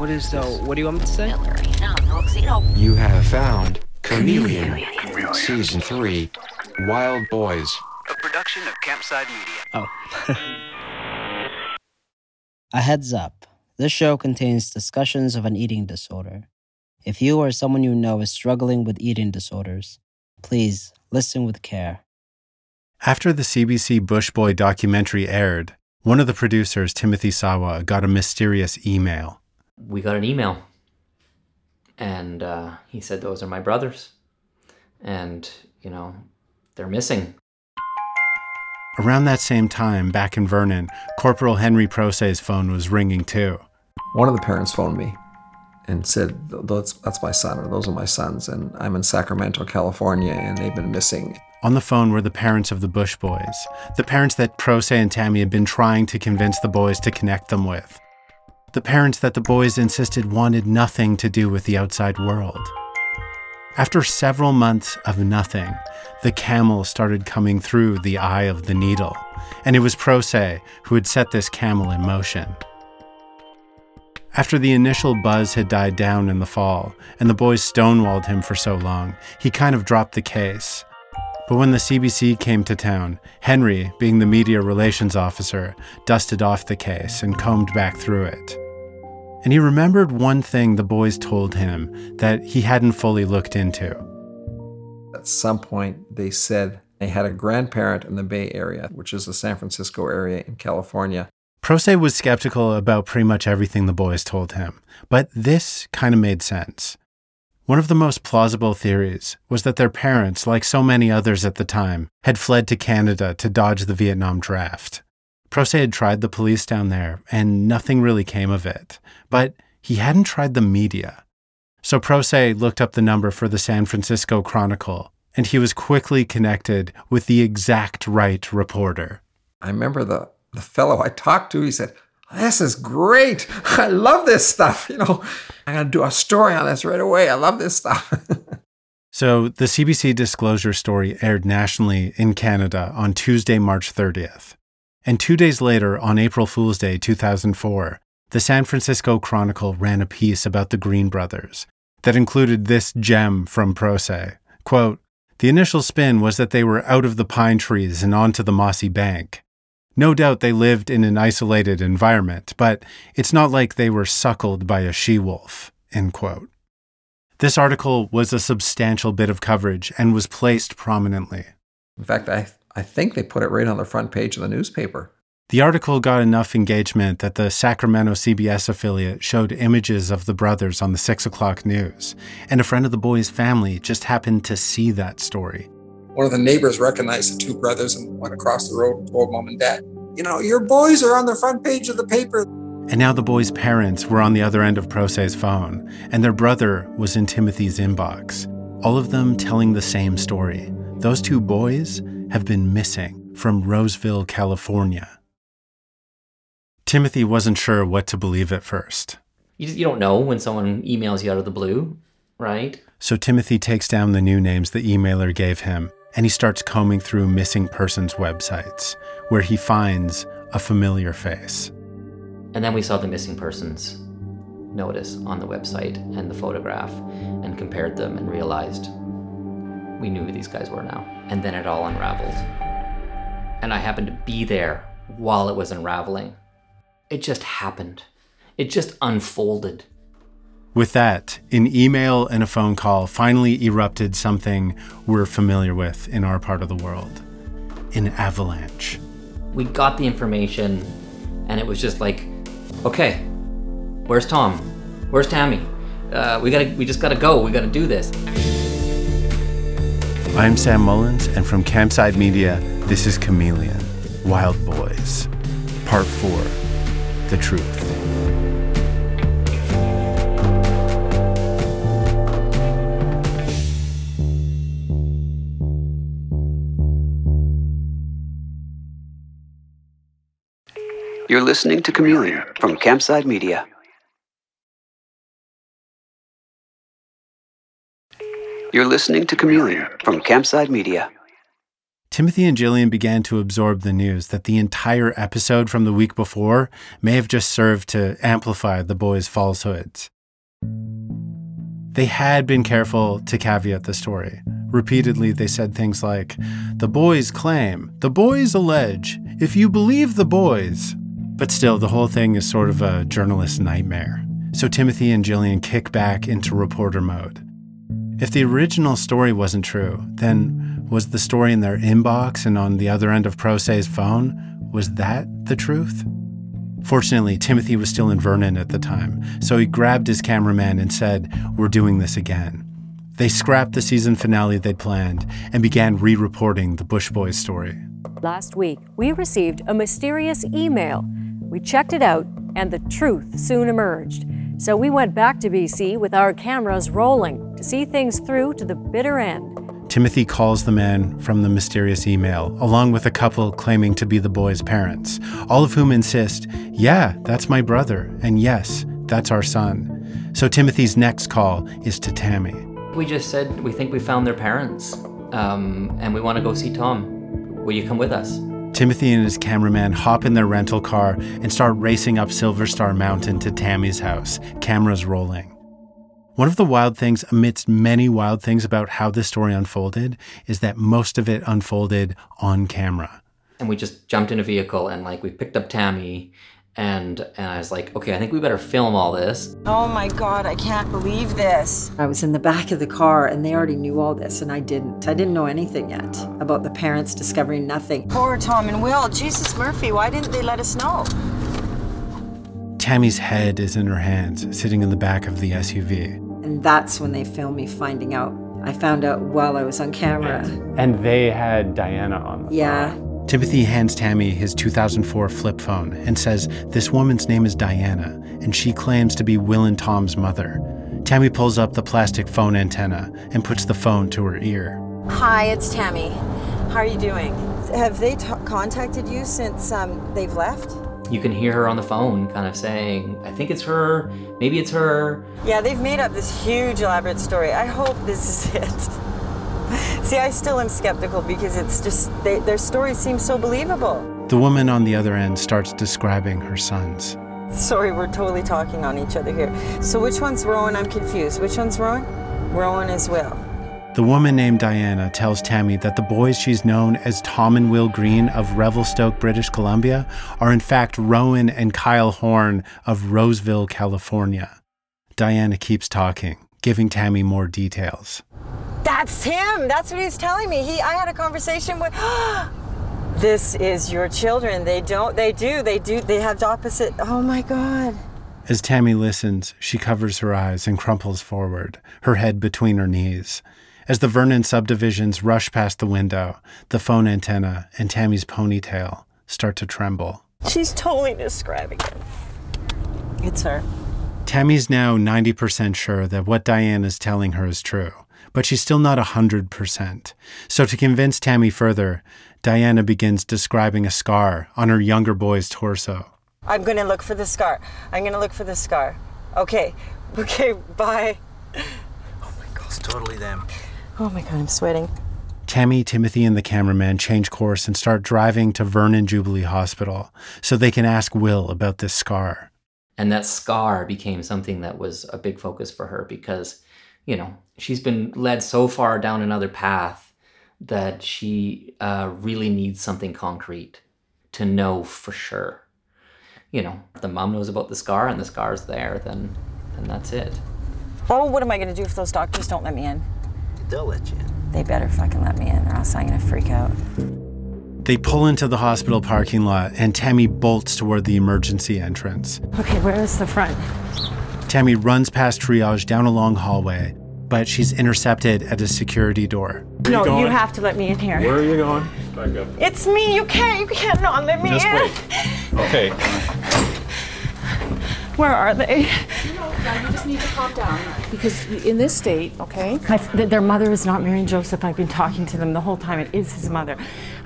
What is the? What do you want me to say? You have found Chameleon, Season 3, Wild Boys. A production of Campside Media. Oh. A heads up. This show contains discussions of an eating disorder. If you or someone you know is struggling with eating disorders, please listen with care. After the CBC Bush Boy documentary aired, one of the producers, Timothy Sawa, got a mysterious email. We got an email, and uh, he said, Those are my brothers. And, you know, they're missing. Around that same time, back in Vernon, Corporal Henry Proce's phone was ringing too. One of the parents phoned me and said, that's, that's my son, or those are my sons, and I'm in Sacramento, California, and they've been missing. On the phone were the parents of the Bush boys, the parents that Prose and Tammy had been trying to convince the boys to connect them with. The parents that the boys insisted wanted nothing to do with the outside world. After several months of nothing, the camel started coming through the eye of the needle, and it was Proce who had set this camel in motion. After the initial buzz had died down in the fall, and the boys stonewalled him for so long, he kind of dropped the case. But when the CBC came to town, Henry, being the media relations officer, dusted off the case and combed back through it. And he remembered one thing the boys told him that he hadn't fully looked into. At some point, they said they had a grandparent in the Bay Area, which is the San Francisco area in California, Proce was skeptical about pretty much everything the boys told him, but this kind of made sense. One of the most plausible theories was that their parents, like so many others at the time, had fled to Canada to dodge the Vietnam draft. Proce had tried the police down there, and nothing really came of it. But he hadn't tried the media. So Proce looked up the number for the San Francisco Chronicle, and he was quickly connected with the exact right reporter. I remember the the fellow I talked to, he said, This is great. I love this stuff. You know, I'm going to do a story on this right away. I love this stuff. so the CBC disclosure story aired nationally in Canada on Tuesday, March 30th. And two days later, on April Fool's Day 2004, the San Francisco Chronicle ran a piece about the Green brothers that included this gem from Proce. Quote, the initial spin was that they were out of the pine trees and onto the mossy bank. No doubt they lived in an isolated environment, but it's not like they were suckled by a she wolf. This article was a substantial bit of coverage and was placed prominently. In fact, I, I think they put it right on the front page of the newspaper. The article got enough engagement that the Sacramento CBS affiliate showed images of the brothers on the 6 o'clock news, and a friend of the boys' family just happened to see that story. One of the neighbors recognized the two brothers and went across the road and told mom and dad, You know, your boys are on the front page of the paper. And now the boys' parents were on the other end of Proce's phone, and their brother was in Timothy's inbox. All of them telling the same story. Those two boys have been missing from Roseville, California. Timothy wasn't sure what to believe at first. You, just, you don't know when someone emails you out of the blue, right? So Timothy takes down the new names the emailer gave him and he starts combing through missing persons websites where he finds a familiar face. And then we saw the missing persons notice on the website and the photograph and compared them and realized we knew who these guys were now. And then it all unraveled. And I happened to be there while it was unraveling. It just happened. It just unfolded. With that, an email and a phone call finally erupted something we're familiar with in our part of the world an avalanche. We got the information, and it was just like, okay, where's Tom? Where's Tammy? Uh, we gotta, we just gotta go. We gotta do this. I'm Sam Mullins, and from Campside Media, this is Chameleon Wild Boys, Part 4 The Truth. You're listening to Chameleon from Campside Media. You're listening to Chameleon from Campside Media. Timothy and Gillian began to absorb the news that the entire episode from the week before may have just served to amplify the boys' falsehoods. They had been careful to caveat the story. Repeatedly, they said things like, The boys claim, the boys allege, if you believe the boys. But still, the whole thing is sort of a journalist nightmare. So Timothy and Gillian kick back into reporter mode. If the original story wasn't true, then was the story in their inbox and on the other end of Proce's phone? Was that the truth? Fortunately, Timothy was still in Vernon at the time, so he grabbed his cameraman and said, We're doing this again. They scrapped the season finale they'd planned and began re reporting the Bush Boys story. Last week, we received a mysterious email. We checked it out, and the truth soon emerged. So we went back to BC with our cameras rolling to see things through to the bitter end. Timothy calls the man from the mysterious email, along with a couple claiming to be the boy's parents, all of whom insist, yeah, that's my brother, and yes, that's our son. So Timothy's next call is to Tammy. We just said we think we found their parents, um, and we want to go see Tom. Will you come with us? Timothy and his cameraman hop in their rental car and start racing up Silver Star Mountain to Tammy's house, cameras rolling. One of the wild things, amidst many wild things about how this story unfolded, is that most of it unfolded on camera. And we just jumped in a vehicle and like we picked up Tammy and and I was like, okay, I think we better film all this. Oh my god, I can't believe this. I was in the back of the car and they already knew all this and I didn't. I didn't know anything yet about the parents discovering nothing. Poor Tom and Will. Jesus Murphy, why didn't they let us know? Tammy's head is in her hands, sitting in the back of the SUV. And that's when they filmed me finding out. I found out while I was on camera. And they had Diana on the Yeah. phone. Timothy hands Tammy his 2004 flip phone and says this woman's name is Diana, and she claims to be Will and Tom's mother. Tammy pulls up the plastic phone antenna and puts the phone to her ear. Hi, it's Tammy. How are you doing? Have they t- contacted you since um, they've left? You can hear her on the phone kind of saying, I think it's her, maybe it's her. Yeah, they've made up this huge elaborate story. I hope this is it. See, I still am skeptical because it's just they, their story seems so believable. The woman on the other end starts describing her sons. Sorry, we're totally talking on each other here. So which one's Rowan? I'm confused. Which one's Rowan? Rowan is Will. The woman named Diana tells Tammy that the boys she's known as Tom and Will Green of Revelstoke, British Columbia, are in fact Rowan and Kyle Horn of Roseville, California. Diana keeps talking, giving Tammy more details. That's him. That's what he's telling me. He I had a conversation with This is your children. They don't they do. They do they have the opposite Oh my god. As Tammy listens, she covers her eyes and crumples forward, her head between her knees. As the Vernon subdivisions rush past the window, the phone antenna and Tammy's ponytail start to tremble. She's totally describing it. It's her. Tammy's now 90% sure that what Diane is telling her is true, but she's still not 100%. So, to convince Tammy further, Diana begins describing a scar on her younger boy's torso. I'm gonna look for the scar. I'm gonna look for the scar. Okay. Okay, bye. Oh my god. It's totally them. Oh my god, I'm sweating. Tammy, Timothy, and the cameraman change course and start driving to Vernon Jubilee Hospital so they can ask Will about this scar. And that scar became something that was a big focus for her because, you know, she's been led so far down another path that she uh, really needs something concrete to know for sure. You know, if the mom knows about the scar and the scar's there, then then that's it. Oh, what am I gonna do if those doctors don't let me in? They'll let you in. They better fucking let me in, or else I'm gonna freak out. They pull into the hospital parking lot and Tammy bolts toward the emergency entrance. Okay, where is the front? Tammy runs past triage down a long hallway, but she's intercepted at a security door. no, you have to let me in here. Where are you going? Back up. It's me. You can't. You can't not let me Just in. wait. Okay. Where are they? you just need to calm down because in this state, okay? My, their mother is not Mary and Joseph. I've been talking to them the whole time. It is his mother.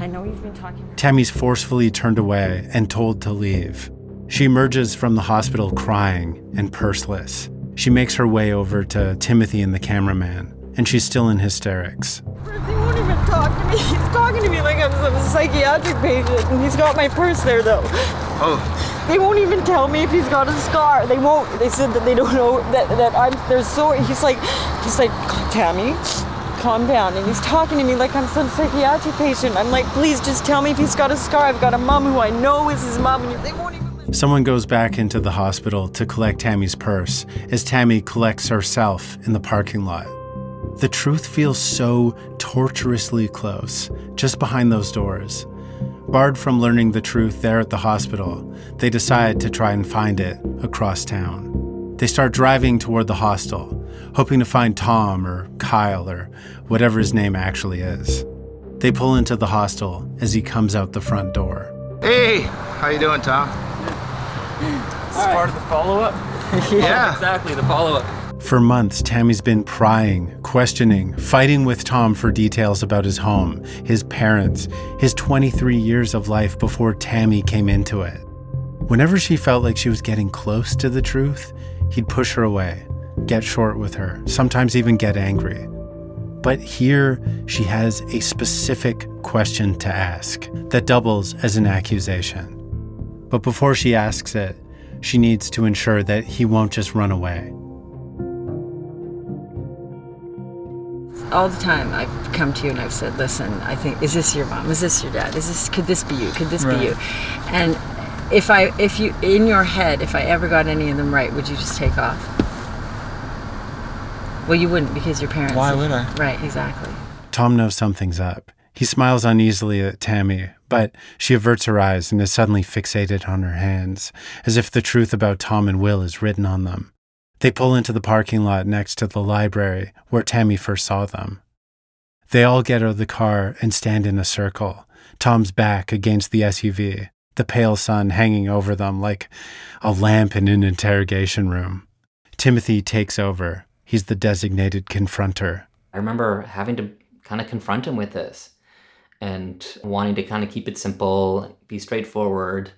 I know you've been talking. Tammy's forcefully turned away and told to leave. She emerges from the hospital crying and purseless. She makes her way over to Timothy and the cameraman, and she's still in hysterics. He won't even. talk to me. He's talking to me like I'm some psychiatric patient, and he's got my purse there though. Oh. They won't even tell me if he's got a scar. They won't. They said that they don't know that that I'm. There's so. He's like, he's like, Tammy, calm down. And he's talking to me like I'm some psychiatric patient. I'm like, please just tell me if he's got a scar. I've got a mom who I know is his mom, and they won't even. Someone goes back into the hospital to collect Tammy's purse as Tammy collects herself in the parking lot. The truth feels so torturously close, just behind those doors. Barred from learning the truth there at the hospital, they decide to try and find it across town. They start driving toward the hostel, hoping to find Tom or Kyle or whatever his name actually is. They pull into the hostel as he comes out the front door. Hey, how you doing, Tom? This is part of the follow-up? Yeah. exactly, the follow-up. For months, Tammy's been prying, questioning, fighting with Tom for details about his home, his parents, his 23 years of life before Tammy came into it. Whenever she felt like she was getting close to the truth, he'd push her away, get short with her, sometimes even get angry. But here, she has a specific question to ask that doubles as an accusation. But before she asks it, she needs to ensure that he won't just run away. all the time I've come to you and I've said, listen, I think is this your mom? Is this your dad? Is this could this be you? Could this Right. be you? And if I if you in your head, if I ever got any of them right, would you just take off? Well, you wouldn't because your parents. Why would I? Right, exactly. Tom knows something's up. He smiles uneasily at Tammy, but she averts her eyes and is suddenly fixated on her hands, as if the truth about Tom and Will is written on them. They pull into the parking lot next to the library where Tammy first saw them. They all get out of the car and stand in a circle, Tom's back against the SUV, the pale sun hanging over them like a lamp in an interrogation room. Timothy takes over. He's the designated confronter. I remember having to kind of confront him with this and wanting to kind of keep it simple, be straightforward.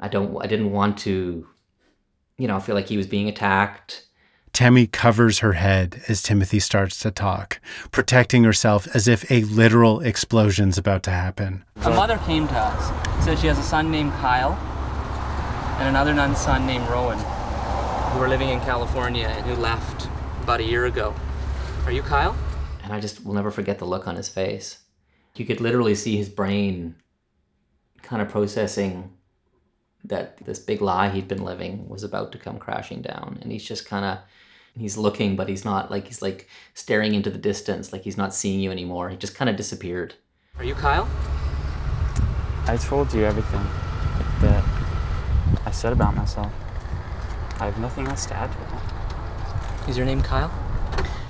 I don't I didn't want to you know, feel like he was being attacked. Tammy covers her head as Timothy starts to talk, protecting herself as if a literal explosion's about to happen. A mother came to us, said she has a son named Kyle and another nun son named Rowan, who are living in California and who left about a year ago. Are you Kyle? And I just will never forget the look on his face. You could literally see his brain kind of processing that this big lie he'd been living was about to come crashing down. And he's just kind of, he's looking, but he's not like, he's like staring into the distance, like he's not seeing you anymore. He just kind of disappeared. Are you Kyle? I told you everything that I said about myself. I have nothing else to add to that. Is your name Kyle?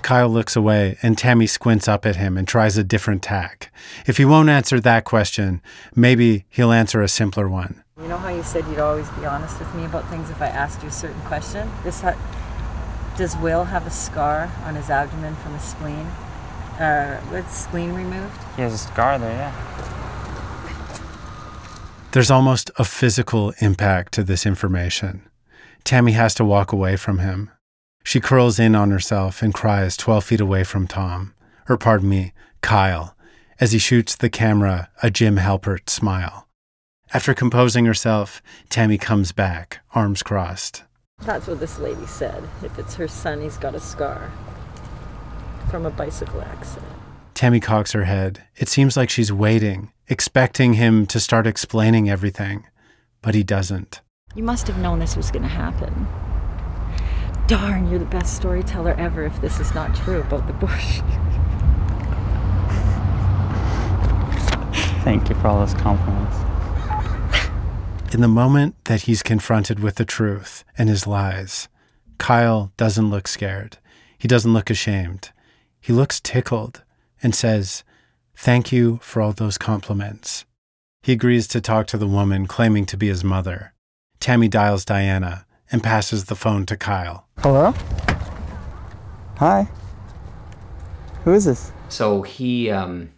Kyle looks away and Tammy squints up at him and tries a different tack. If he won't answer that question, maybe he'll answer a simpler one. You know how you said you'd always be honest with me about things if I asked you a certain question? This ha- does Will have a scar on his abdomen from a spleen? Uh, with spleen removed? He has a scar there, yeah. There's almost a physical impact to this information. Tammy has to walk away from him. She curls in on herself and cries 12 feet away from Tom, or pardon me, Kyle, as he shoots the camera a Jim Halpert smile. After composing herself, Tammy comes back, arms crossed. That's what this lady said. If it's her son, he's got a scar from a bicycle accident. Tammy cocks her head. It seems like she's waiting, expecting him to start explaining everything, but he doesn't. You must have known this was going to happen. Darn, you're the best storyteller ever if this is not true about the bush. Thank you for all those compliments. In the moment that he's confronted with the truth and his lies, Kyle doesn't look scared. He doesn't look ashamed. He looks tickled and says, Thank you for all those compliments. He agrees to talk to the woman claiming to be his mother. Tammy dials Diana and passes the phone to Kyle. Hello? Hi. Who is this? So he um,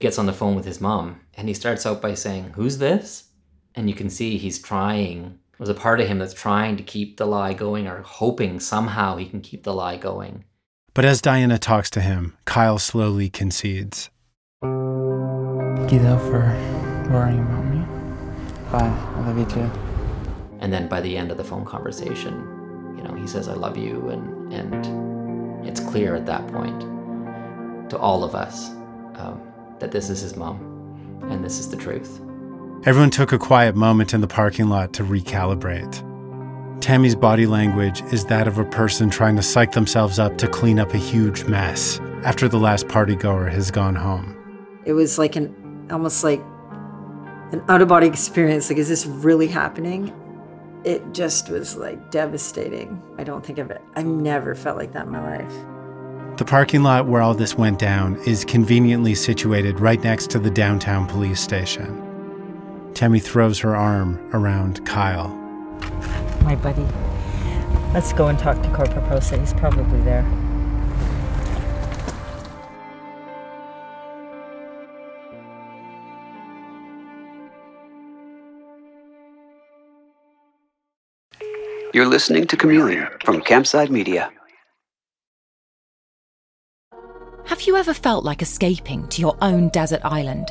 gets on the phone with his mom and he starts out by saying, Who's this? And you can see he's trying. There's a part of him that's trying to keep the lie going or hoping somehow he can keep the lie going. But as Diana talks to him, Kyle slowly concedes. Thank you though for worrying about me. Bye. I love you too. And then by the end of the phone conversation, you know, he says, I love you. And, and it's clear at that point to all of us um, that this is his mom and this is the truth. Everyone took a quiet moment in the parking lot to recalibrate. Tammy's body language is that of a person trying to psych themselves up to clean up a huge mess after the last partygoer has gone home. It was like an almost like an out of body experience. Like, is this really happening? It just was like devastating. I don't think of it. I've never felt like that in my life. The parking lot where all this went down is conveniently situated right next to the downtown police station. Tammy throws her arm around Kyle. My buddy. Let's go and talk to Corporal Proce. He's probably there. You're listening to Chameleon from Campside Media. Have you ever felt like escaping to your own desert island?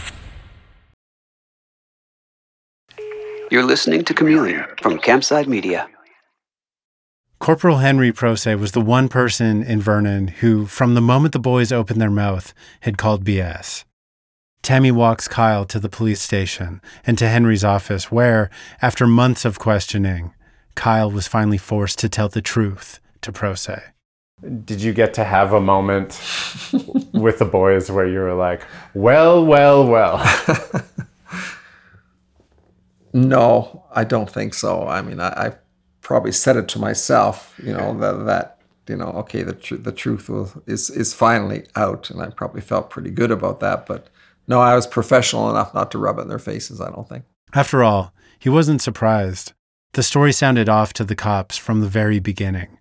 You're listening to Chameleon from Campside Media. Corporal Henry Proce was the one person in Vernon who, from the moment the boys opened their mouth, had called BS. Tammy walks Kyle to the police station and to Henry's office, where, after months of questioning, Kyle was finally forced to tell the truth to Proce. Did you get to have a moment with the boys where you were like, well, well, well? No, I don't think so. I mean, I, I probably said it to myself, you know, that, that you know, okay, the, tr- the truth will, is, is finally out. And I probably felt pretty good about that. But no, I was professional enough not to rub it in their faces, I don't think. After all, he wasn't surprised. The story sounded off to the cops from the very beginning.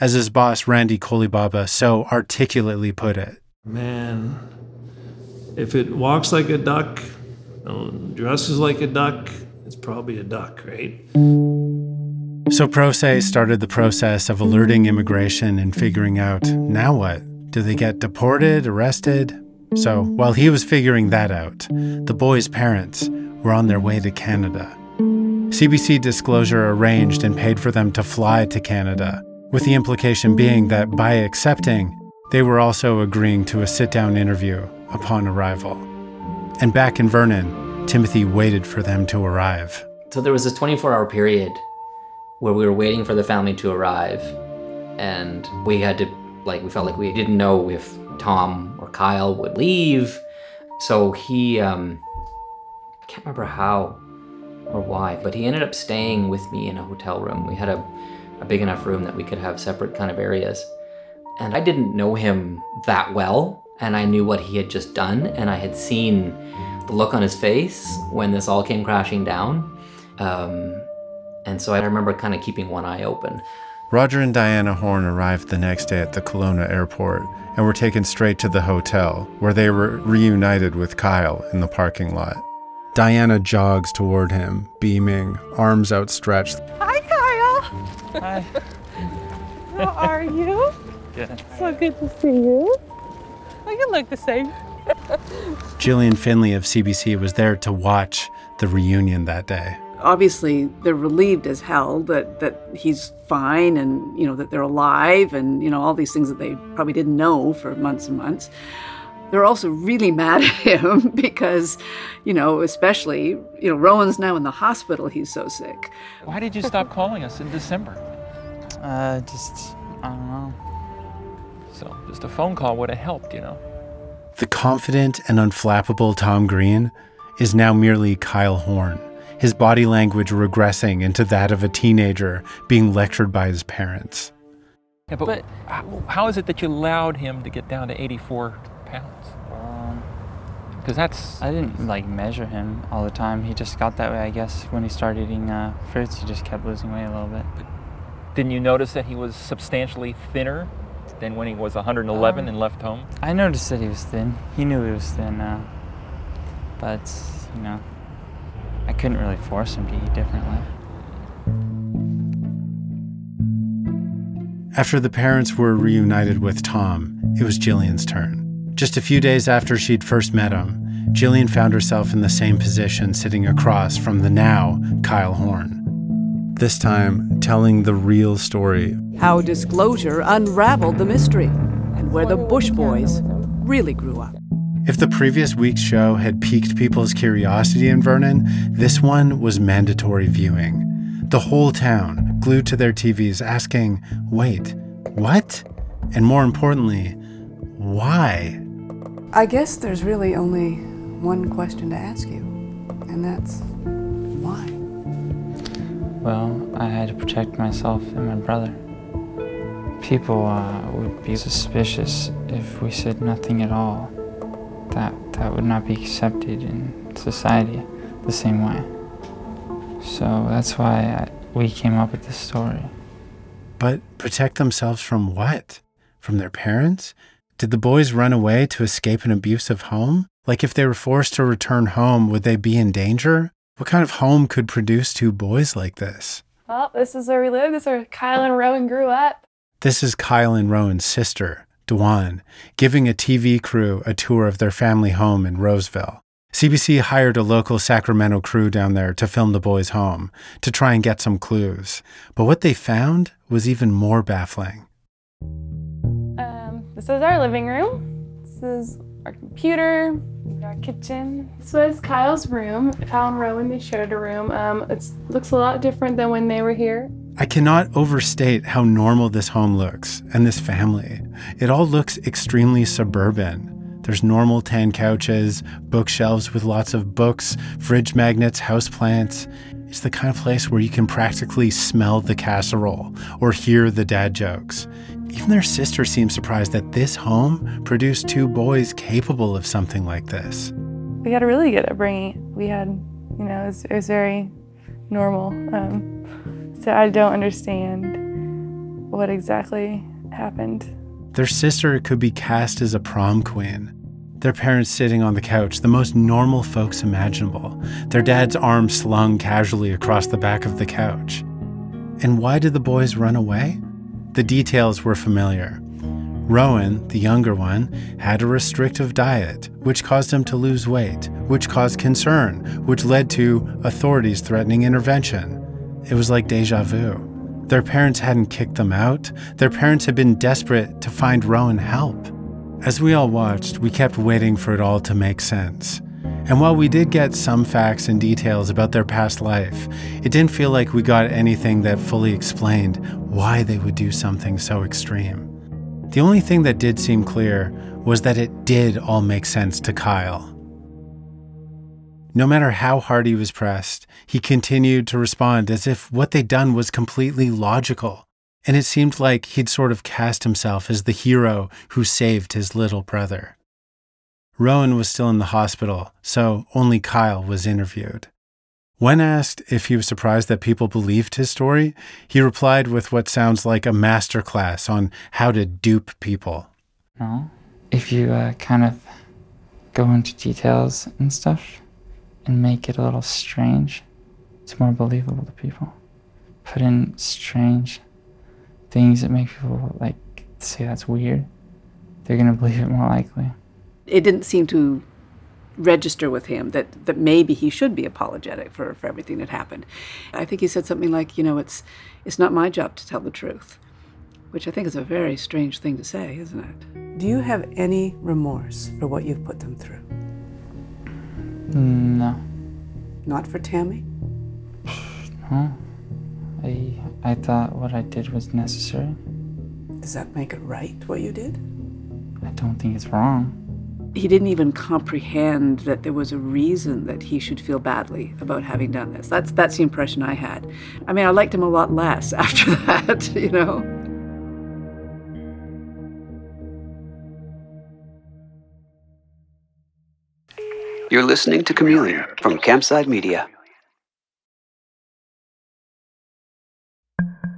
As his boss, Randy Kolibaba, so articulately put it Man, if it walks like a duck, dresses like a duck, it's probably a duck, right? So Proce started the process of alerting immigration and figuring out now what? Do they get deported, arrested? So while he was figuring that out, the boys' parents were on their way to Canada. CBC Disclosure arranged and paid for them to fly to Canada, with the implication being that by accepting, they were also agreeing to a sit down interview upon arrival. And back in Vernon, Timothy waited for them to arrive. So there was this 24 hour period where we were waiting for the family to arrive, and we had to, like, we felt like we didn't know if Tom or Kyle would leave. So he, um, I can't remember how or why, but he ended up staying with me in a hotel room. We had a, a big enough room that we could have separate kind of areas. And I didn't know him that well, and I knew what he had just done, and I had seen the look on his face when this all came crashing down. Um, and so I remember kind of keeping one eye open. Roger and Diana Horn arrived the next day at the Kelowna airport and were taken straight to the hotel, where they were reunited with Kyle in the parking lot. Diana jogs toward him, beaming, arms outstretched. Hi, Kyle. Hi. How are you? Good. So good to see you. We can look the same. Gillian Findlay of CBC was there to watch the reunion that day. Obviously, they're relieved as hell that, that he's fine and, you know, that they're alive and, you know, all these things that they probably didn't know for months and months. They're also really mad at him because, you know, especially, you know, Rowan's now in the hospital. He's so sick. Why did you stop calling us in December? Uh, just, I don't know. So, just a phone call would have helped, you know. The confident and unflappable Tom Green is now merely Kyle Horn, his body language regressing into that of a teenager being lectured by his parents. Yeah, but, But- how, how is it that you allowed him to get down to 84 pounds? Um, Because that's. I didn't like measure him all the time. He just got that way, I guess. When he started eating uh, fruits, he just kept losing weight a little bit. Didn't you notice that he was substantially thinner than when he was 111 Um, and left home? I noticed that he was thin. He knew he was thin, uh, but you know, I couldn't really force him to eat differently. After the parents were reunited with Tom, it was Gillian's turn. Just a few days after she'd first met him, Jillian found herself in the same position sitting across from the now Kyle Horn. This time, telling the real story How disclosure unraveled the mystery and where the Bush boys really grew up. If the previous week's show had piqued people's curiosity in Vernon, this one was mandatory viewing. The whole town glued to their TVs asking, wait, what? And more importantly, why? I guess there's really only one question to ask you, and that's why? Well, I had to protect myself and my brother. People uh, would be suspicious if we said nothing at all. That that would not be accepted in society the same way. So that's why I, we came up with this story. But protect themselves from what? From their parents? Did the boys run away to escape an abusive home? Like if they were forced to return home, would they be in danger? What kind of home could produce two boys like this? Well, this is where we live. This is where Kyle and Rowan grew up. This is Kyle and Rowan's sister, Dwan, giving a TV crew a tour of their family home in Roseville. CBC hired a local Sacramento crew down there to film the boys' home to try and get some clues. But what they found was even more baffling. Um, this is our living room. This is our computer, our kitchen. This was Kyle's room. Kyle and Rowan, they shared a room. Um, it looks a lot different than when they were here. I cannot overstate how normal this home looks and this family. It all looks extremely suburban. There's normal tan couches, bookshelves with lots of books, fridge magnets, houseplants. It's the kind of place where you can practically smell the casserole or hear the dad jokes. Even their sister seems surprised that this home produced two boys capable of something like this. We had a really good upbringing. We had, you know, it was, it was very normal. Um, so I don't understand what exactly happened. Their sister could be cast as a prom queen. Their parents sitting on the couch, the most normal folks imaginable. Their dad's arm slung casually across the back of the couch. And why did the boys run away? The details were familiar. Rowan, the younger one, had a restrictive diet, which caused him to lose weight, which caused concern, which led to authorities threatening intervention. It was like deja vu. Their parents hadn't kicked them out. Their parents had been desperate to find Rowan help. As we all watched, we kept waiting for it all to make sense. And while we did get some facts and details about their past life, it didn't feel like we got anything that fully explained why they would do something so extreme. The only thing that did seem clear was that it did all make sense to Kyle. No matter how hard he was pressed, he continued to respond as if what they'd done was completely logical. And it seemed like he'd sort of cast himself as the hero who saved his little brother. Rowan was still in the hospital, so only Kyle was interviewed. When asked if he was surprised that people believed his story, he replied with what sounds like a masterclass on how to dupe people. No. If you uh, kind of go into details and stuff and make it a little strange, it's more believable to people. Put in strange things that make people like say that's weird, they're gonna believe it more likely. It didn't seem to register with him that, that maybe he should be apologetic for, for everything that happened. I think he said something like, you know, it's it's not my job to tell the truth. which I think is a very strange thing to say, isn't it? Do you have any remorse for what you've put them through? No. Not for Tammy? Huh? I, I thought what I did was necessary. Does that make it right, what you did? I don't think it's wrong. He didn't even comprehend that there was a reason that he should feel badly about having done this. That's that's the impression I had. I mean, I liked him a lot less after that, you know. You're listening to Chameleon from Campside Media.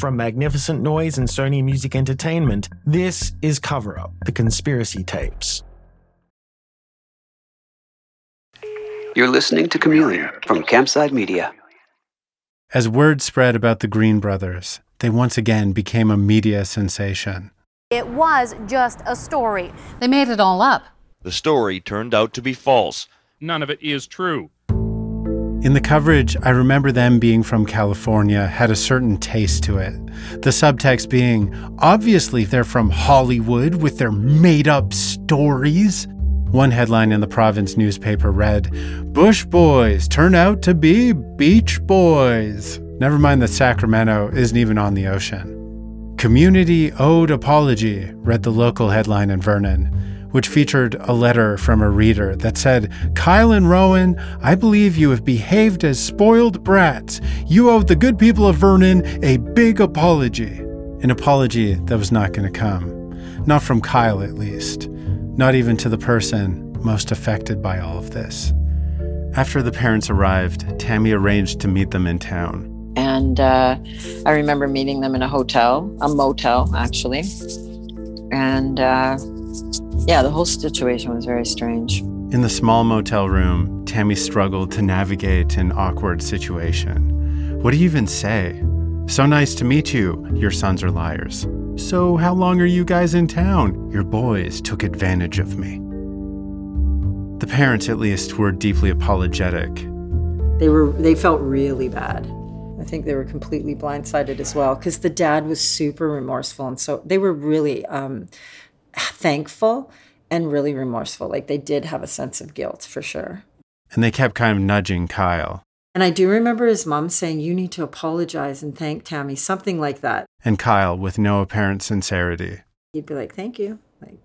From Magnificent Noise and Sony Music Entertainment, this is Cover Up The Conspiracy Tapes. You're listening to Chameleon from Campside Media. As word spread about the Green brothers, they once again became a media sensation. It was just a story. They made it all up. The story turned out to be false. None of it is true. In the coverage, I remember them being from California had a certain taste to it. The subtext being, obviously they're from Hollywood with their made up stories. One headline in the province newspaper read, Bush Boys turn out to be Beach Boys. Never mind that Sacramento isn't even on the ocean. Community Owed Apology, read the local headline in Vernon which featured a letter from a reader that said, Kyle and Rowan, I believe you have behaved as spoiled brats. You owe the good people of Vernon a big apology. An apology that was not going to come. Not from Kyle, at least. Not even to the person most affected by all of this. After the parents arrived, Tammy arranged to meet them in town. And uh, I remember meeting them in a hotel, a motel, actually. And uh, yeah, the whole situation was very strange. In the small motel room, Tammy struggled to navigate an awkward situation. What do you even say? So nice to meet you. Your sons are liars. So, how long are you guys in town? Your boys took advantage of me. The parents, at least, were deeply apologetic. They were they felt really bad. I think they were completely blindsided as well because the dad was super remorseful and so they were really um, thankful and really remorseful. Like they did have a sense of guilt for sure. And they kept kind of nudging Kyle. And I do remember his mom saying, You need to apologize and thank Tammy, something like that. And Kyle, with no apparent sincerity. He'd be like, Thank you. Like,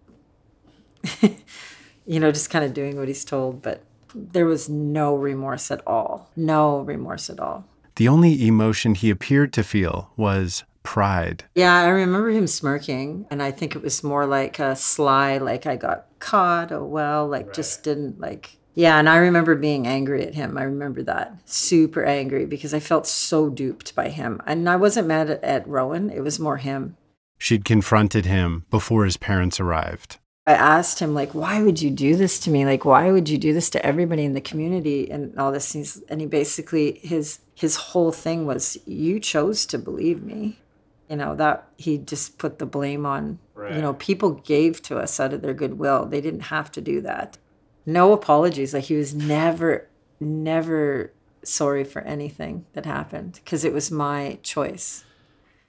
you know, just kind of doing what he's told. But there was no remorse at all. No remorse at all. The only emotion he appeared to feel was pride. Yeah, I remember him smirking, and I think it was more like a sly, like I got caught. Oh well, like right. just didn't like. Yeah, and I remember being angry at him. I remember that super angry because I felt so duped by him, and I wasn't mad at, at Rowan. It was more him. She'd confronted him before his parents arrived. I asked him like, "Why would you do this to me? Like, why would you do this to everybody in the community and all this?" And he basically his his whole thing was, "You chose to believe me." You know that he just put the blame on. Right. You know, people gave to us out of their goodwill. They didn't have to do that. No apologies. Like he was never, never sorry for anything that happened because it was my choice.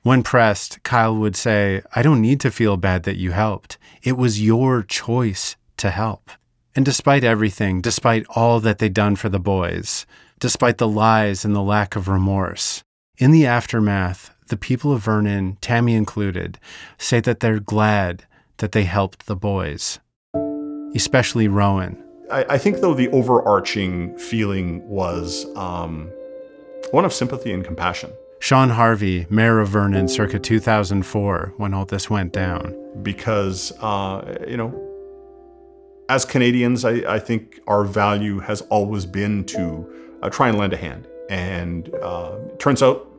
When pressed, Kyle would say, I don't need to feel bad that you helped. It was your choice to help. And despite everything, despite all that they'd done for the boys, despite the lies and the lack of remorse, in the aftermath, the people of Vernon, Tammy included, say that they're glad that they helped the boys, especially Rowan. I, I think, though, the overarching feeling was um, one of sympathy and compassion. Sean Harvey, mayor of Vernon circa 2004, when all this went down. Because, uh, you know, as Canadians, I, I, think our value has always been to uh, try and lend a hand. And uh, turns out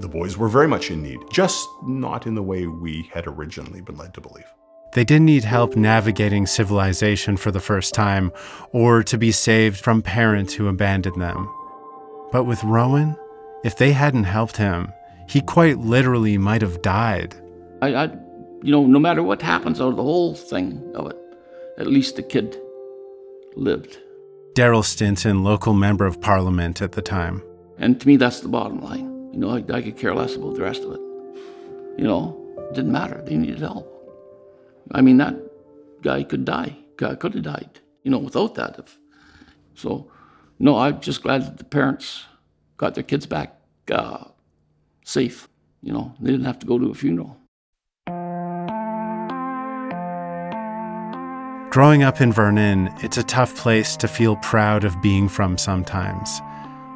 the boys were very much in need, just not in the way we had originally been led to believe. They didn't need help navigating civilization for the first time or to be saved from parents who abandoned them. But with Rowan, if they hadn't helped him, he quite literally might have died. I, I, you know, no matter what happens out of the whole thing of it, at least the kid lived. Darrel Stinson, local member of parliament at the time. And to me, that's the bottom line. You know, I, I could care less about the rest of it. You know, it didn't matter. They needed help. I mean, that guy could die. Guy could have died, you know, without that. If, so, no, I'm just glad that the parents got their kids back uh, safe. You know, they didn't have to go to a funeral. Growing up in Vernon, it's a tough place to feel proud of being from sometimes.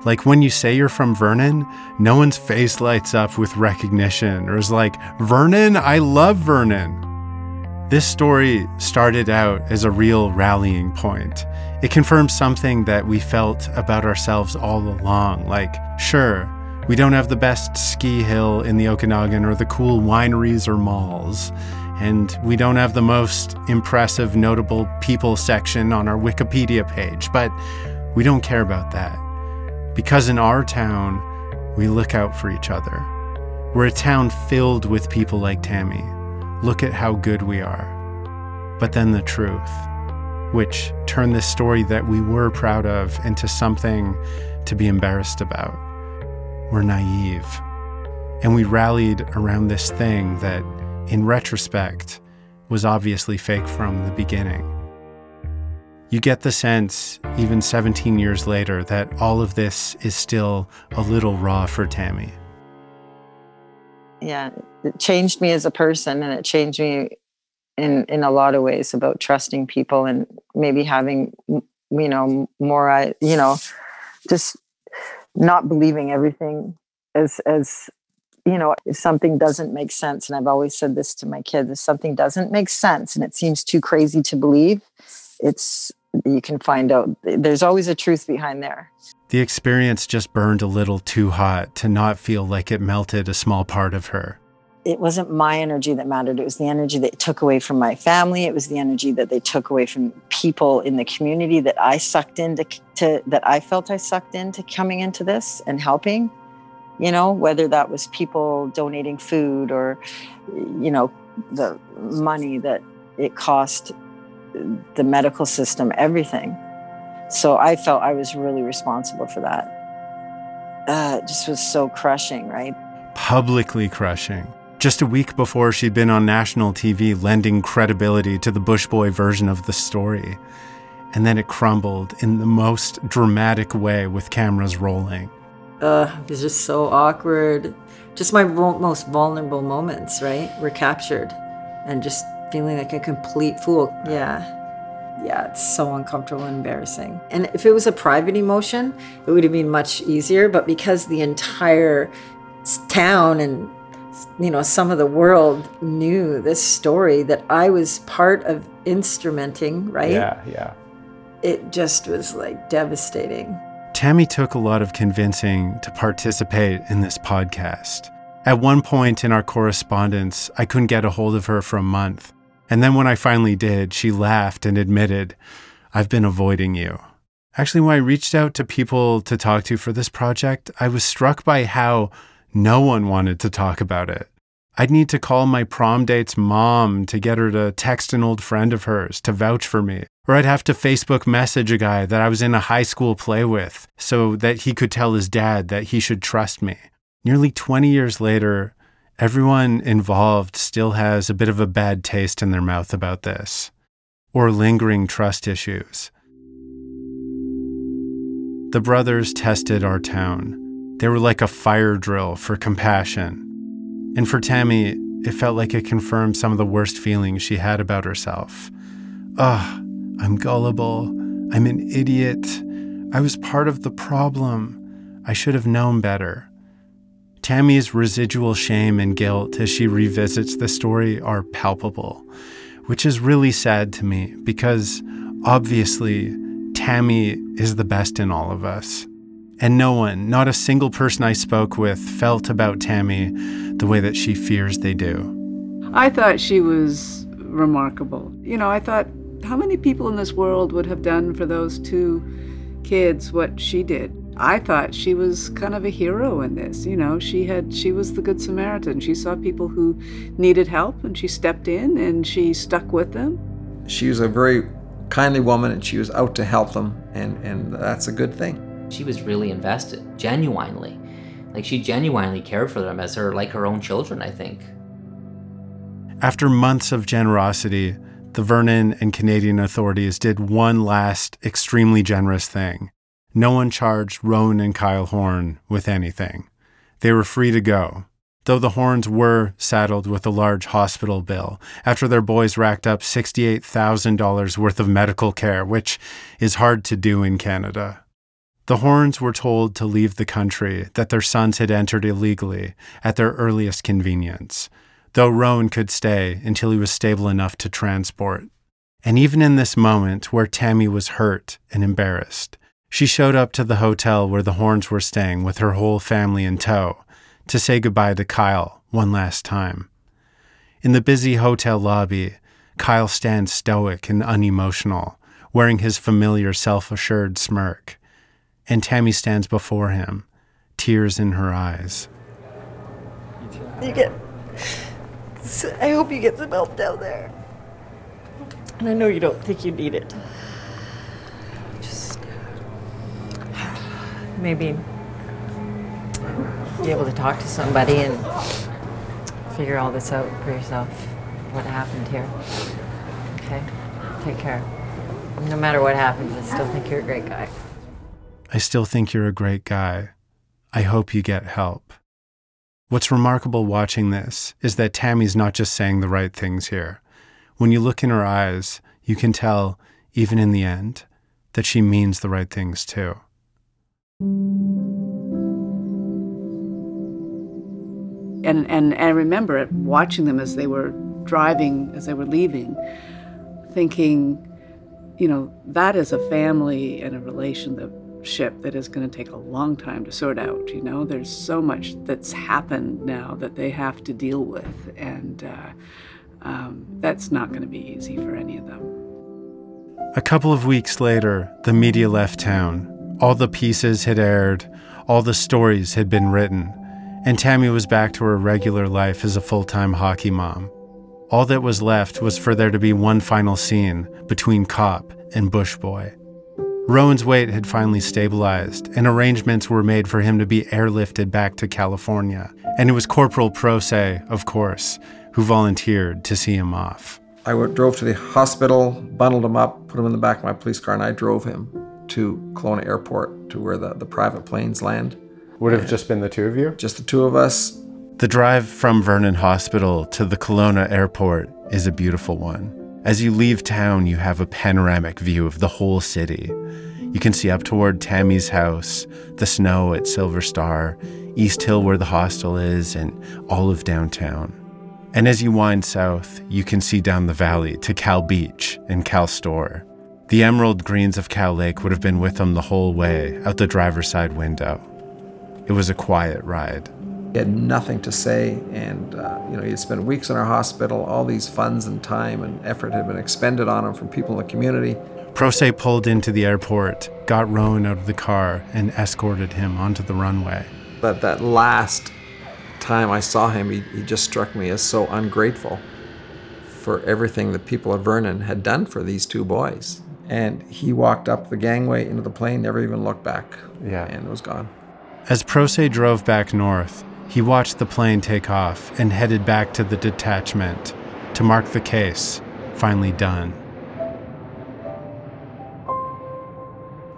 Like when you say you're from Vernon, no one's face lights up with recognition or is like, Vernon, I love Vernon. This story started out as a real rallying point. It confirms something that we felt about ourselves all along. Like, sure, we don't have the best ski hill in the Okanagan or the cool wineries or malls and we don't have the most impressive, notable people section on our Wikipedia page, but we don't care about that. Because in our town, we look out for each other. We're a town filled with people like Tammy. Look at how good we are. But then the truth, which turned this story that we were proud of into something to be embarrassed about. We're naive. And we rallied around this thing that in retrospect, was obviously fake from the beginning. You get the sense, even 17 years later, that all of this is still a little raw for Tammy. Yeah, it changed me as a person and it changed me in in a lot of ways about trusting people and maybe having you know more uh, you know just not believing everything as as you know, if something doesn't make sense, and I've always said this to my kids, if something doesn't make sense and it seems too crazy to believe, it's you can find out there's always a truth behind there. The experience just burned a little too hot to not feel like it melted a small part of her. It wasn't my energy that mattered. It was the energy that took away from my family. It was the energy that they took away from people in the community that I sucked into to, that I felt I sucked into coming into this and helping you know, whether that was people donating food or, you know, the money that it cost the medical system, everything. So I felt I was really responsible for that. Uh, it just was so crushing, right? Publicly crushing. Just a week before she'd been on national TV lending credibility to the Bush Boy version of the story. And then it crumbled in the most dramatic way with cameras rolling uh, it was just so awkward. Just my most vulnerable moments, right, were captured, and just feeling like a complete fool. Yeah. Yeah, it's so uncomfortable and embarrassing. And if it was a private emotion, it would have been much easier. But because the entire town and you know some of the world knew this story that I was part of instrumenting, right? Yeah, yeah. It just was like devastating. Tammy took a lot of convincing to participate in this podcast. At one point in our correspondence, I couldn't get a hold of her for a month. And then when I finally did, she laughed and admitted, I've been avoiding you. Actually, when I reached out to people to talk to for this project, I was struck by how no one wanted to talk about it. I'd need to call my prom date's mom to get her to text an old friend of hers to vouch for me. Or I'd have to Facebook message a guy that I was in a high school play with so that he could tell his dad that he should trust me. Nearly 20 years later, everyone involved still has a bit of a bad taste in their mouth about this, or lingering trust issues. The brothers tested our town. They were like a fire drill for compassion and for Tammy, it felt like it confirmed some of the worst feelings she had about herself. Ugh, I'm gullible. I'm an idiot. I was part of the problem. I should have known better. Tammy's residual shame and guilt as she revisits the story are palpable, which is really sad to me because obviously Tammy is the best in all of us. And no one, not a single person I spoke with, felt about Tammy the way that she fears they do. I thought she was remarkable. You know, I thought, how many people in this world would have done for those two kids what she did? I thought she was kind of a hero in this. You know, she had she was the good Samaritan. She saw people who needed help and she stepped in and she stuck with them. She was a very kindly woman and she was out to help them and and that's a good thing. She was really invested, genuinely. Like she genuinely cared for them as her like her own children, I think. After months of generosity, the Vernon and Canadian authorities did one last extremely generous thing. No one charged Rowan and Kyle Horn with anything. They were free to go, though the Horns were saddled with a large hospital bill after their boys racked up $68,000 worth of medical care, which is hard to do in Canada. The Horns were told to leave the country that their sons had entered illegally at their earliest convenience, though Rowan could stay until he was stable enough to transport. And even in this moment where Tammy was hurt and embarrassed, she showed up to the hotel where the Horns were staying with her whole family in tow to say goodbye to Kyle one last time. In the busy hotel lobby, Kyle stands stoic and unemotional, wearing his familiar self assured smirk. And Tammy stands before him, tears in her eyes. You get. I hope you get some help down there. And I know you don't think you need it. Maybe. Be able to talk to somebody and figure all this out for yourself. What happened here. Okay? Take care. No matter what happens, I still think you're a great guy. I still think you're a great guy. I hope you get help. What's remarkable watching this is that Tammy's not just saying the right things here. When you look in her eyes, you can tell, even in the end, that she means the right things too. And, and, and I remember watching them as they were driving, as they were leaving, thinking, you know, that is a family and a relationship that is going to take a long time to sort out. You know, there's so much that's happened now that they have to deal with, and uh, um, that's not going to be easy for any of them. A couple of weeks later, the media left town. All the pieces had aired, all the stories had been written, and Tammy was back to her regular life as a full time hockey mom. All that was left was for there to be one final scene between Cop and Bush Boy. Rowan's weight had finally stabilized, and arrangements were made for him to be airlifted back to California. And it was Corporal Proce, of course, who volunteered to see him off. I drove to the hospital, bundled him up, put him in the back of my police car, and I drove him to Kelowna Airport to where the, the private planes land. Would have just been the two of you? Just the two of us. The drive from Vernon Hospital to the Kelowna Airport is a beautiful one. As you leave town, you have a panoramic view of the whole city. You can see up toward Tammy's house, the snow at Silver Star, East Hill where the hostel is, and all of downtown. And as you wind south, you can see down the valley to Kal Beach and Cal Store. The emerald greens of Kal Lake would have been with them the whole way out the driver's side window. It was a quiet ride. He had nothing to say, and uh, you know he had spent weeks in our hospital. All these funds and time and effort had been expended on him from people in the community. Proce pulled into the airport, got Rowan out of the car, and escorted him onto the runway. But that last time I saw him, he, he just struck me as so ungrateful for everything the people of Vernon had done for these two boys. And he walked up the gangway into the plane, never even looked back, Yeah. and was gone. As Proce drove back north, he watched the plane take off and headed back to the detachment to mark the case finally done.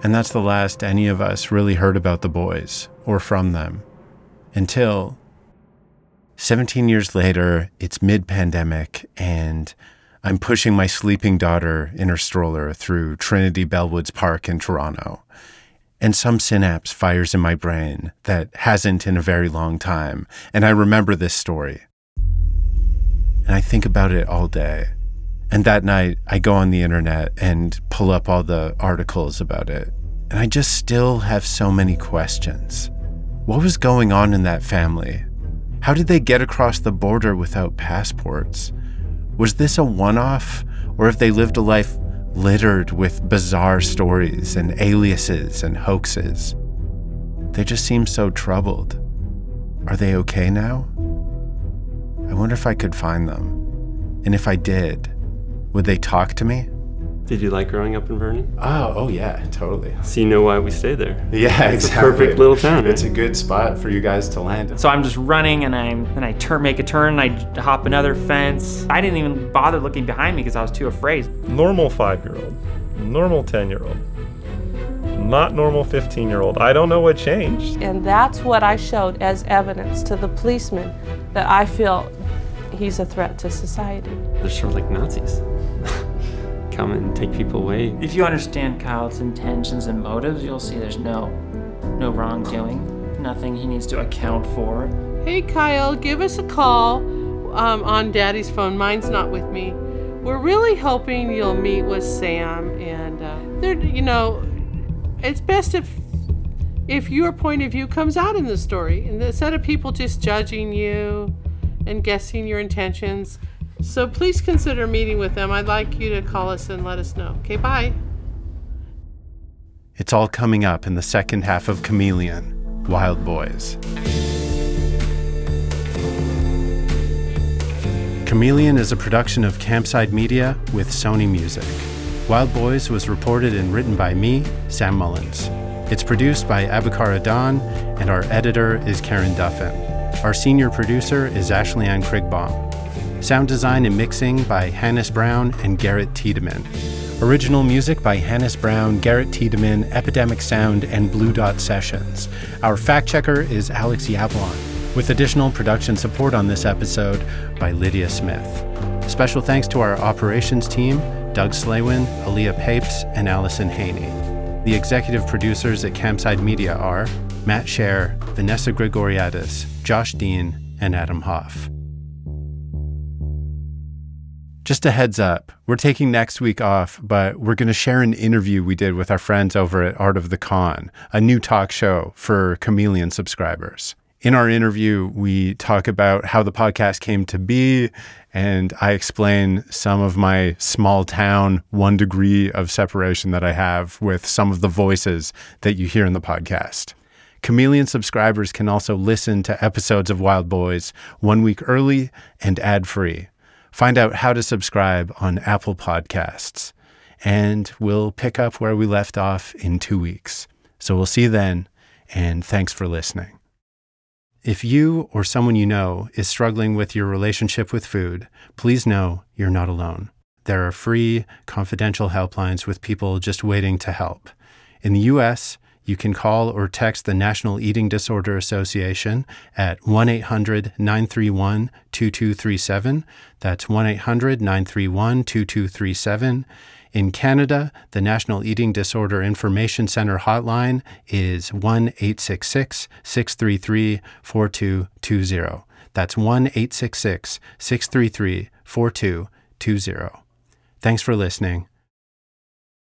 And that's the last any of us really heard about the boys or from them until 17 years later, it's mid pandemic, and I'm pushing my sleeping daughter in her stroller through Trinity Bellwoods Park in Toronto. And some synapse fires in my brain that hasn't in a very long time. And I remember this story. And I think about it all day. And that night, I go on the internet and pull up all the articles about it. And I just still have so many questions. What was going on in that family? How did they get across the border without passports? Was this a one off, or have they lived a life littered with bizarre stories and aliases and hoaxes? They just seem so troubled. Are they okay now? I wonder if I could find them. And if I did, would they talk to me? Did you like growing up in Vernon? Oh, oh yeah, totally. So you know why we stay there. Yeah, it's exactly. a perfect little town. It's a eh? good spot for you guys to land. So I'm just running and I'm and I turn make a turn and I hop another fence. I didn't even bother looking behind me because I was too afraid. Normal five year old, normal 10 year old, not normal 15 year old. I don't know what changed. And that's what I showed as evidence to the policeman that I feel he's a threat to society. They're sort of like Nazis. Come and take people away. If you understand Kyle's intentions and motives, you'll see there's no no wrongdoing, nothing he needs to account for. Hey, Kyle, give us a call um, on Daddy's phone. Mine's not with me. We're really hoping you'll meet with Sam, and uh, they're, you know, it's best if if your point of view comes out in the story, and instead of people just judging you and guessing your intentions. So please consider meeting with them. I'd like you to call us and let us know. Okay, bye. It's all coming up in the second half of Chameleon Wild Boys. Chameleon is a production of Campside Media with Sony Music. Wild Boys was reported and written by me, Sam Mullins. It's produced by Abukar Adan, and our editor is Karen Duffin. Our senior producer is Ashley Ann Krigbaum. Sound design and mixing by Hannes Brown and Garrett Tiedemann. Original music by Hannes Brown, Garrett Tiedemann, Epidemic Sound, and Blue Dot Sessions. Our fact checker is Alex Yablon, with additional production support on this episode by Lydia Smith. Special thanks to our operations team, Doug Slaywin, Aaliyah Papes, and Allison Haney. The executive producers at Campside Media are Matt Shaer, Vanessa Grigoriadis, Josh Dean, and Adam Hoff. Just a heads up, we're taking next week off, but we're going to share an interview we did with our friends over at Art of the Con, a new talk show for Chameleon subscribers. In our interview, we talk about how the podcast came to be, and I explain some of my small town one degree of separation that I have with some of the voices that you hear in the podcast. Chameleon subscribers can also listen to episodes of Wild Boys one week early and ad free. Find out how to subscribe on Apple Podcasts. And we'll pick up where we left off in two weeks. So we'll see you then, and thanks for listening. If you or someone you know is struggling with your relationship with food, please know you're not alone. There are free, confidential helplines with people just waiting to help. In the US, you can call or text the National Eating Disorder Association at 1 800 931 2237. That's 1 800 931 2237. In Canada, the National Eating Disorder Information Centre hotline is 1 866 633 4220. That's 1 866 633 4220. Thanks for listening,